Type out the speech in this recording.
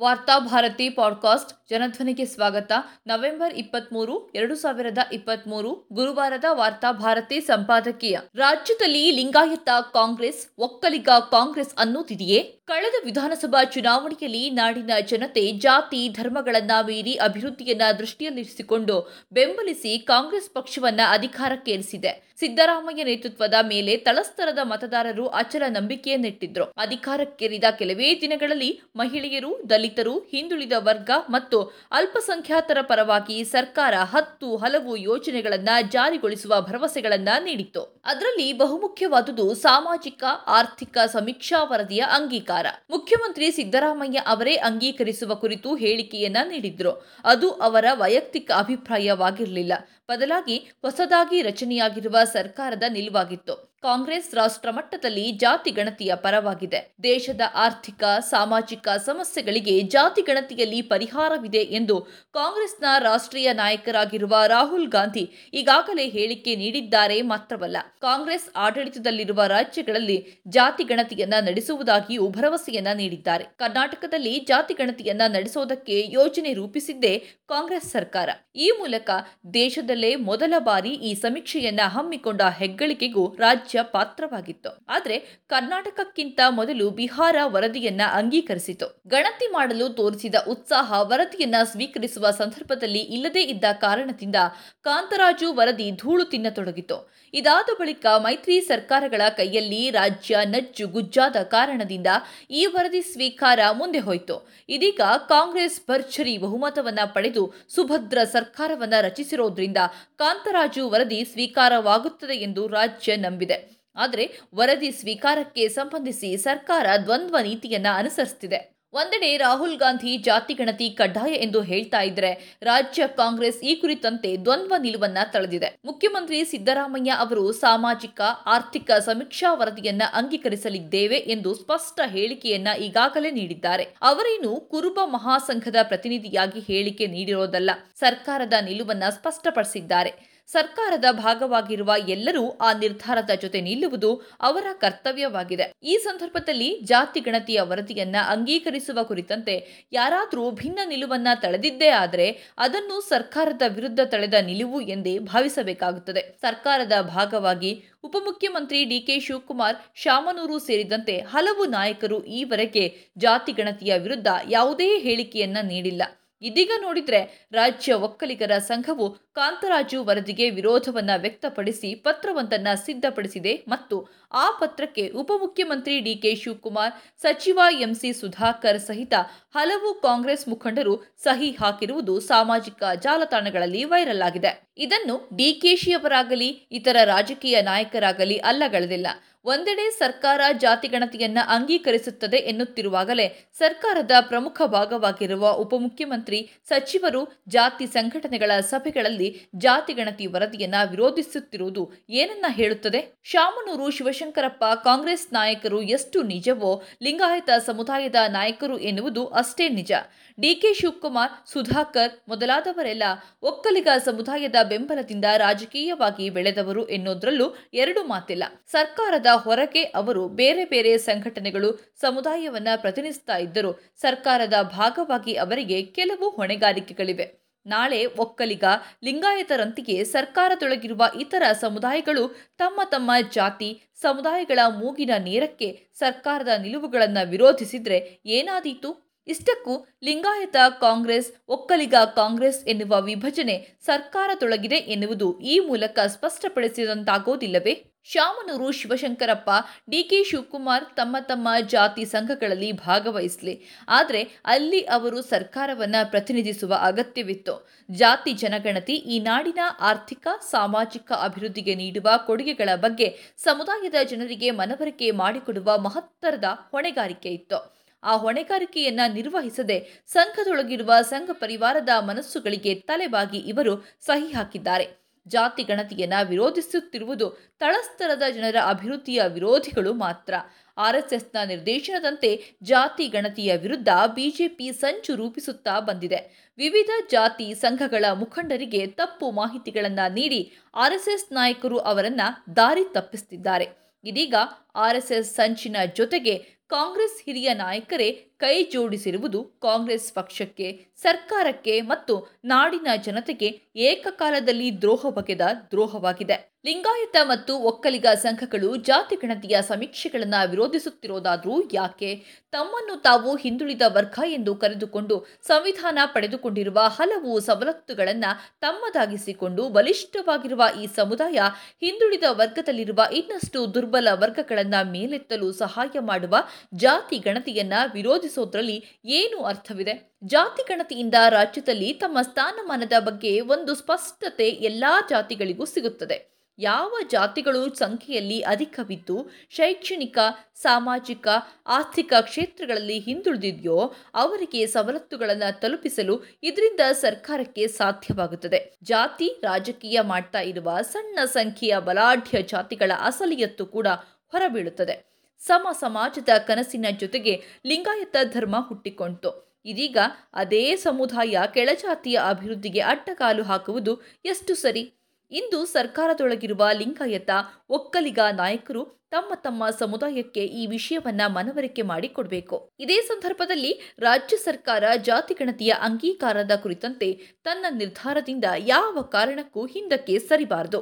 Varthabharati podcast ಜನಧ್ವನಿಗೆ ಸ್ವಾಗತ. November ಇಪ್ಪತ್ಮೂರು, ಎರಡು ಸಾವಿರದ ಇಪ್ಪತ್ಮೂರು, ಗುರುವಾರದ ವಾರ್ತಾಭಾರತಿ ಸಂಪಾದಕೀಯ. ರಾಜ್ಯದಲ್ಲಿ ಲಿಂಗಾಯತ ಕಾಂಗ್ರೆಸ್, ಒಕ್ಕಲಿಗ ಕಾಂಗ್ರೆಸ್ ಅನ್ನುತ್ತಿದೆಯೇ? ಕಳೆದ ವಿಧಾನಸಭಾ ಚುನಾವಣೆಯಲ್ಲಿ ನಾಡಿನ ಜನತೆ ಜಾತಿ, ಧರ್ಮಗಳನ್ನ ಮೀರಿ ಅಭಿವೃದ್ಧಿಯನ್ನ ದೃಷ್ಟಿಯಲ್ಲಿರಿಸಿಕೊಂಡು ಬೆಂಬಲಿಸಿ ಕಾಂಗ್ರೆಸ್ ಪಕ್ಷವನ್ನ ಅಧಿಕಾರಕ್ಕೇರಿಸಿದೆ. ಸಿದ್ದರಾಮಯ್ಯ ನೇತೃತ್ವದ ಮೇಲೆ ತಳಸ್ತರದ ಮತದಾರರು ಅಚಲ ನಂಬಿಕೆಯನ್ನಿಟ್ಟಿದ್ರು. ಅಧಿಕಾರಕ್ಕೇರಿದ ಕೆಲವೇ ದಿನಗಳಲ್ಲಿ ಮಹಿಳೆಯರು, ದಲಿತರು, ಹಿಂದುಳಿದ ವರ್ಗ ಮತ್ತು ಅಲ್ಪಸಂಖ್ಯಾತರ ಪರವಾಗಿ ಸರ್ಕಾರ ಹತ್ತು ಹಲವು ಯೋಜನೆಗಳನ್ನ ಜಾರಿಗೊಳಿಸುವ ಭರವಸೆಗಳನ್ನ ನೀಡಿತ್ತು. ಅದರಲ್ಲಿ ಬಹುಮುಖ್ಯವಾದುದು ಸಾಮಾಜಿಕ, ಆರ್ಥಿಕ ಸಮೀಕ್ಷಾ ವರದಿಯ ಅಂಗೀಕಾರ. ಮುಖ್ಯಮಂತ್ರಿ ಸಿದ್ದರಾಮಯ್ಯ ಅವರೇ ಅಂಗೀಕರಿಸುವ ಕುರಿತು ಹೇಳಿಕೆಯನ್ನ ನೀಡಿದ್ರು. ಅದು ಅವರ ವೈಯಕ್ತಿಕ ಅಭಿಪ್ರಾಯವಾಗಿರಲಿಲ್ಲ. ಬದಲಾಗಿ ಹೊಸದಾಗಿ ರಚನೆಯಾಗಿರುವ ಸರ್ಕಾರದ ನಿಲುವಾಗಿತ್ತು. ಕಾಂಗ್ರೆಸ್ ರಾಷ್ಟ್ರ ಮಟ್ಟದಲ್ಲಿ ಜಾತಿ ಗಣತಿಯ ಪರವಾಗಿದೆ. ದೇಶದ ಆರ್ಥಿಕ, ಸಾಮಾಜಿಕ ಸಮಸ್ಯೆಗಳಿಗೆ ಜಾತಿ ಗಣತಿಯಲ್ಲಿ ಪರಿಹಾರವಿದೆ ಎಂದು ಕಾಂಗ್ರೆಸ್ನ ರಾಷ್ಟ್ರೀಯ ನಾಯಕರಾಗಿರುವ ರಾಹುಲ್ ಗಾಂಧಿ ಈಗಾಗಲೇ ಹೇಳಿಕೆ ನೀಡಿದ್ದಾರೆ ಮಾತ್ರವಲ್ಲ. ಕಾಂಗ್ರೆಸ್ ಆಡಳಿತದಲ್ಲಿರುವ ರಾಜ್ಯಗಳಲ್ಲಿ ಜಾತಿ ಗಣತಿಯನ್ನ ನಡೆಸುವುದಾಗಿಯೂ ಭರವಸೆಯನ್ನ ನೀಡಿದ್ದಾರೆ. ಕರ್ನಾಟಕದಲ್ಲಿ ಜಾತಿ ಗಣತಿಯನ್ನ ನಡೆಸೋದಕ್ಕೆ ಯೋಜನೆ ರೂಪಿಸಿದ್ದೇ ಕಾಂಗ್ರೆಸ್ ಸರ್ಕಾರ. ಈ ಮೂಲಕ ದೇಶದಲ್ಲೇ ಮೊದಲ ಬಾರಿ ಈ ಸಮೀಕ್ಷೆಯನ್ನ ಹಮ್ಮಿಕೊಂಡ ಹೆಗ್ಗಳಿಕೆಗೂ ರಾಜ್ಯ ಪಾತ್ರವಾಗಿತ್ತು. ಆದರೆ ಕರ್ನಾಟಕಕ್ಕಿಂತ ಮೊದಲು ಬಿಹಾರ ವರದಿಯನ್ನ ಅಂಗೀಕರಿಸಿತು ಗಣತಿ ಮಾಡಲು ತೋರಿಸಿದ ಉತ್ಸಾಹ ವರದಿಯನ್ನ ಸ್ವೀಕರಿಸುವ ಸಂದರ್ಭದಲ್ಲಿ ಇಲ್ಲದೇ ಇದ್ದ ಕಾರಣದಿಂದ ಕಾಂತರಾಜು ವರದಿ ಧೂಳು ತಿನ್ನತೊಡಗಿತು ಇದಾದ ಬಳಿಕ ಮೈತ್ರಿ ಸರ್ಕಾರಗಳ ಕೈಯಲ್ಲಿ ರಾಜ್ಯ ನಜ್ಜು ಗುಜ್ಜಾದ ಕಾರಣದಿಂದ ಈ ವರದಿ ಸ್ವೀಕಾರ ಮುಂದೆ ಹೋಯಿತು. ಇದೀಗ ಕಾಂಗ್ರೆಸ್ ಭರ್ಜರಿ ಬಹುಮತವನ್ನ ಪಡೆದು ಸುಭದ್ರ ಸರ್ಕಾರವನ್ನ ರಚಿಸಿರೋದ್ರಿಂದ ಕಾಂತರಾಜು ವರದಿ ಸ್ವೀಕಾರವಾಗುತ್ತದೆ ಎಂದು ರಾಜ್ಯ ನಂಬಿದೆ. ಆದರೆ ವರದಿ ಸ್ವೀಕಾರಕ್ಕೆ ಸಂಬಂಧಿಸಿ ಸರ್ಕಾರ ದ್ವಂದ್ವ ನೀತಿಯನ್ನ ಅನುಸರಿಸುತ್ತಿದೆ ಒಂದೆಡೆ ರಾಹುಲ್ ಗಾಂಧಿ ಜಾತಿ ಗಣತಿ ಕಡ್ಡಾಯ ಎಂದು ಹೇಳ್ತಾ ಇದ್ರೆ ರಾಜ್ಯ ಕಾಂಗ್ರೆಸ್ ಈ ಕುರಿತಂತೆ ದ್ವಂದ್ವ ನಿಲುವನ್ನ ತಳೆದಿದೆ. ಮುಖ್ಯಮಂತ್ರಿ ಸಿದ್ದರಾಮಯ್ಯ ಅವರು ಸಾಮಾಜಿಕ, ಆರ್ಥಿಕ ಸಮೀಕ್ಷಾ ವರದಿಯನ್ನ ಅಂಗೀಕರಿಸಲಿದ್ದೇವೆ ಎಂದು ಸ್ಪಷ್ಟ ಹೇಳಿಕೆಯನ್ನ ಈಗಾಗಲೇ ನೀಡಿದ್ದಾರೆ. ಅವರೇನು ಕುರುಬ ಮಹಾಸಂಘದ ಪ್ರತಿನಿಧಿಯಾಗಿ ಹೇಳಿಕೆ ನೀಡಿರೋದಲ್ಲ. ಸರ್ಕಾರದ ನಿಲುವನ್ನ ಸ್ಪಷ್ಟಪಡಿಸಿದ್ದಾರೆ. ಸರ್ಕಾರದ ಭಾಗವಾಗಿರುವ ಎಲ್ಲರೂ ಆ ನಿರ್ಧಾರದ ಜೊತೆ ನಿಲ್ಲುವುದು ಅವರ ಕರ್ತವ್ಯವಾಗಿದೆ. ಈ ಸಂದರ್ಭದಲ್ಲಿ ಜಾತಿ ಗಣತಿಯ ವರದಿಯನ್ನ ಅಂಗೀಕರಿಸುವ ಕುರಿತಂತೆ ಯಾರಾದರೂ ಭಿನ್ನ ನಿಲುವನ್ನ ತಳೆದಿದ್ದೇ ಆದರೆ ಅದನ್ನು ಸರ್ಕಾರದ ವಿರುದ್ಧ ತಳೆದ ನಿಲುವು ಎಂದೇ ಭಾವಿಸಬೇಕಾಗುತ್ತದೆ. ಸರ್ಕಾರದ ಭಾಗವಾಗಿ ಉಪಮುಖ್ಯಮಂತ್ರಿ ಡಿಕೆ ಶಿವಕುಮಾರ್, ಶಾಮನೂರು ಸೇರಿದಂತೆ ಹಲವು ನಾಯಕರು ಈವರೆಗೆ ಜಾತಿ ಗಣತಿಯ ವಿರುದ್ಧ ಯಾವುದೇ ಹೇಳಿಕೆಯನ್ನ ನೀಡಿಲ್ಲ. ಇದೀಗ ನೋಡಿದ್ರೆ ರಾಜ್ಯ ಒಕ್ಕಲಿಗರ ಸಂಘವು ಕಾಂತರಾಜು ವರದಿಗೆ ವಿರೋಧವನ್ನು ವ್ಯಕ್ತಪಡಿಸಿ ಪತ್ರವೊಂದನ್ನು ಸಿದ್ಧಪಡಿಸಿದೆ ಮತ್ತು ಆ ಪತ್ರಕ್ಕೆ ಉಪಮುಖ್ಯಮಂತ್ರಿ ಡಿಕೆ ಶಿವಕುಮಾರ್, ಸಚಿವ ಎಂಸಿ ಸುಧಾಕರ್ ಸಹಿತ ಹಲವು ಕಾಂಗ್ರೆಸ್ ಮುಖಂಡರು ಸಹಿ ಹಾಕಿರುವುದು ಸಾಮಾಜಿಕ ಜಾಲತಾಣಗಳಲ್ಲಿ ವೈರಲ್ ಆಗಿದೆ. ಇದನ್ನು ಡಿಕೆಶಿಯವರಾಗಲಿ ಇತರ ರಾಜಕೀಯ ನಾಯಕರಾಗಲಿ ಅಲ್ಲಗಳೆದಿಲ್ಲ. ಒಂದೆಡೆ ಸರ್ಕಾರ ಜಾತಿ ಗಣತಿಯನ್ನ ಅಂಗೀಕರಿಸುತ್ತದೆ ಎನ್ನುತ್ತಿರುವಾಗಲೇ ಸರ್ಕಾರದ ಪ್ರಮುಖ ಭಾಗವಾಗಿರುವ ಉಪಮುಖ್ಯಮಂತ್ರಿ ಸಚಿವರು ಜಾತಿ ಸಂಘಟನೆಗಳ ಸಭೆಗಳಲ್ಲಿ ಜಾತಿ ಗಣತಿ ವರದಿಯನ್ನ ವಿರೋಧಿಸುತ್ತಿರುವುದು ಏನನ್ನ ಹೇಳುತ್ತದೆ? ಶಾಮನೂರು ಶಿವಶಂಕರಪ್ಪ ಕಾಂಗ್ರೆಸ್ ನಾಯಕರು ಎಷ್ಟು ನಿಜವೋ, ಲಿಂಗಾಯತ ಸಮುದಾಯದ ನಾಯಕರು ಎನ್ನುವುದು ಅಷ್ಟೇ ನಿಜ. ಡಿಕೆ ಶಿವಕುಮಾರ್, ಸುಧಾಕರ್ ಮೊದಲಾದವರೆಲ್ಲ ಒಕ್ಕಲಿಗ ಸಮುದಾಯದ ಬೆಂಬಲದಿಂದ ರಾಜಕೀಯವಾಗಿ ಬೆಳೆದವರು ಎನ್ನುವುದರಲ್ಲೂ ಎರಡು ಮಾತಿಲ್ಲ. ಸರ್ಕಾರದ ಹೊರಗೆ ಅವರು ಬೇರೆ ಬೇರೆ ಸಂಘಟನೆಗಳು ಸಮುದಾಯವನ್ನ ಪ್ರತಿನಿಧಿಸ್ತಾ ಇದ್ದರು. ಸರ್ಕಾರದ ಭಾಗವಾಗಿ ಅವರಿಗೆ ಕೆಲವು ಹೊಣೆಗಾರಿಕೆಗಳಿವೆ. ನಾಳೆ ಒಕ್ಕಲಿಗ ಲಿಂಗಾಯತರಂತೆಯೇ ಸರ್ಕಾರದೊಳಗಿರುವ ಇತರ ಸಮುದಾಯಗಳು ತಮ್ಮ ತಮ್ಮ ಜಾತಿ, ಸಮುದಾಯಗಳ ಮೂಗಿನ ನೇರಕ್ಕೆ ಸರ್ಕಾರದ ನಿಲುವುಗಳನ್ನು ವಿರೋಧಿಸಿದ್ರೆ ಏನಾದೀತು? ಇಷ್ಟಕ್ಕೂ ಲಿಂಗಾಯತ ಕಾಂಗ್ರೆಸ್, ಒಕ್ಕಲಿಗ ಕಾಂಗ್ರೆಸ್ ಎನ್ನುವ ವಿಭಜನೆ ಸರ್ಕಾರದೊಳಗಿದೆ ಎನ್ನುವುದು ಈ ಮೂಲಕ ಸ್ಪಷ್ಟಪಡಿಸಿದಂತಾಗೋದಿಲ್ಲವೇ? ಶಾಮನೂರು ಶಿವಶಂಕರಪ್ಪ ಡಿ ಕೆ ಶಿವಕುಮಾರ್ ತಮ್ಮ ತಮ್ಮ ಜಾತಿ ಸಂಘಗಳಲ್ಲಿ ಭಾಗವಹಿಸಲಿ. ಆದರೆ ಅಲ್ಲಿ ಅವರು ಸರ್ಕಾರವನ್ನ ಪ್ರತಿನಿಧಿಸುವ ಅಗತ್ಯವಿತ್ತು. ಜಾತಿ ಜನಗಣತಿ ಈ ನಾಡಿನ ಆರ್ಥಿಕ, ಸಾಮಾಜಿಕ ಅಭಿವೃದ್ಧಿಗೆ ನೀಡುವ ಕೊಡುಗೆಗಳ ಬಗ್ಗೆ ಸಮುದಾಯದ ಜನರಿಗೆ ಮನವರಿಕೆ ಮಾಡಿಕೊಡುವ ಮಹತ್ತರದ ಹೊಣೆಗಾರಿಕೆ ಇತ್ತು. ಆ ಹೊಣೆಗಾರಿಕೆಯನ್ನ ನಿರ್ವಹಿಸದೆ ಸಂಘದೊಳಗಿರುವ ಸಂಘ ಪರಿವಾರದ ಮನಸ್ಸುಗಳಿಗೆ ತಲೆಬಾಗಿ ಇವರು ಸಹಿ ಹಾಕಿದ್ದಾರೆ. ಜಾತಿ ಗಣತಿಯನ್ನು ವಿರೋಧಿಸುತ್ತಿರುವುದು ತಳಸ್ತರದ ಜನರ ಅಭಿವೃದ್ಧಿಯ ವಿರೋಧಿಗಳು ಮಾತ್ರ. ಆರ್ಎಸ್ಎಸ್ನ ನಿರ್ದೇಶನದಂತೆ ಜಾತಿ ಗಣತಿಯ ವಿರುದ್ಧ ಬಿಜೆಪಿ ಸಂಚು ರೂಪಿಸುತ್ತಾ ಬಂದಿದೆ. ವಿವಿಧ ಜಾತಿ ಸಂಘಗಳ ಮುಖಂಡರಿಗೆ ತಪ್ಪು ಮಾಹಿತಿಗಳನ್ನು ನೀಡಿ ಆರ್ಎಸ್ಎಸ್ ನಾಯಕರು ಅವರನ್ನು ದಾರಿ ತಪ್ಪಿಸುತ್ತಿದ್ದಾರೆ. ಇದೀಗ ಆರ್ಎಸ್ಎಸ್ ಸಂಚಿನ ಜೊತೆಗೆ ಕಾಂಗ್ರೆಸ್ ಹಿರಿಯ ನಾಯಕರೇ ಕೈ ಜೋಡಿಸಿರುವುದು ಕಾಂಗ್ರೆಸ್ ಪಕ್ಷಕ್ಕೆ, ಸರ್ಕಾರಕ್ಕೆ ಮತ್ತು ನಾಡಿನ ಜನತೆಗೆ ಏಕಕಾಲದಲ್ಲಿ ದ್ರೋಹ ಬಗೆದ ದ್ರೋಹವಾಗಿದೆ. ಲಿಂಗಾಯತ ಮತ್ತು ಒಕ್ಕಲಿಗ ಸಂಘಗಳು ಜಾತಿ ಗಣತಿಯ ಸಮೀಕ್ಷೆಗಳನ್ನು ವಿರೋಧಿಸುತ್ತಿರೋದಾದರೂ ಯಾಕೆ? ತಮ್ಮನ್ನು ತಾವು ಹಿಂದುಳಿದ ವರ್ಗ ಎಂದು ಕರೆದುಕೊಂಡು ಸಂವಿಧಾನ ಪಡೆದುಕೊಂಡಿರುವ ಹಲವು ಸವಲತ್ತುಗಳನ್ನು ತಮ್ಮದಾಗಿಸಿಕೊಂಡು ಬಲಿಷ್ಠವಾಗಿರುವ ಈ ಸಮುದಾಯ ಹಿಂದುಳಿದ ವರ್ಗದಲ್ಲಿರುವ ಇನ್ನಷ್ಟು ದುರ್ಬಲ ವರ್ಗಗಳನ್ನು ಮೇಲೆತ್ತಲು ಸಹಾಯ ಮಾಡುವ ಜಾತಿ ಗಣತಿಯನ್ನ ವಿರೋಧಿಸೋದ್ರಲ್ಲಿ ಏನು ಅರ್ಥವಿದೆ? ಜಾತಿ ಗಣತಿಯಿಂದ ರಾಜ್ಯದಲ್ಲಿ ತಮ್ಮ ಸ್ಥಾನಮಾನದ ಬಗ್ಗೆ ಒಂದು ಸ್ಪಷ್ಟತೆ ಎಲ್ಲಾ ಜಾತಿಗಳಿಗೂ ಸಿಗುತ್ತದೆ. ಯಾವ ಜಾತಿಗಳು ಸಂಖ್ಯೆಯಲ್ಲಿ ಅಧಿಕವಿದ್ದು ಶೈಕ್ಷಣಿಕ, ಸಾಮಾಜಿಕ, ಆರ್ಥಿಕ ಕ್ಷೇತ್ರಗಳಲ್ಲಿ ಹಿಂದುಳಿದಿದೆಯೋ ಅವರಿಗೆ ಸವಲತ್ತುಗಳನ್ನು ತಲುಪಿಸಲು ಇದರಿಂದ ಸರ್ಕಾರಕ್ಕೆ ಸಾಧ್ಯವಾಗುತ್ತದೆ. ಜಾತಿ ರಾಜಕೀಯ ಮಾಡ್ತಾ ಇರುವ ಸಣ್ಣ ಸಂಖ್ಯೆಯ ಬಲಾಢ್ಯ ಜಾತಿಗಳ ಅಸಲಿಯತ್ತು ಕೂಡ ಹೊರಬೀಳುತ್ತದೆ. ಸಮ ಸಮಾಜದ ಕನಸಿನ ಜೊತೆಗೆ ಲಿಂಗಾಯತ ಧರ್ಮ ಹುಟ್ಟಿಕೊಂಡಿತು. ಇದೀಗ ಅದೇ ಸಮುದಾಯ ಕೆಳಜಾತಿಯ ಅಭಿವೃದ್ಧಿಗೆ ಅಡ್ಡಗಾಲು ಹಾಕುವುದು ಎಷ್ಟು ಸರಿ? ಇಂದು ಸರ್ಕಾರದೊಳಗಿರುವ ಲಿಂಗಾಯತ ಒಕ್ಕಲಿಗ ನಾಯಕರು ತಮ್ಮ ತಮ್ಮ ಸಮುದಾಯಕ್ಕೆ ಈ ವಿಷಯವನ್ನ ಮನವರಿಕೆ ಮಾಡಿಕೊಡಬೇಕು. ಇದೇ ಸಂದರ್ಭದಲ್ಲಿ ರಾಜ್ಯ ಸರ್ಕಾರ ಜಾತಿ ಗಣತಿಯ ಅಂಗೀಕಾರದ ಕುರಿತಂತೆ ತನ್ನ ನಿರ್ಧಾರದಿಂದ ಯಾವ ಕಾರಣಕ್ಕೂ ಹಿಂದಕ್ಕೆ ಸರಿಬಾರದು.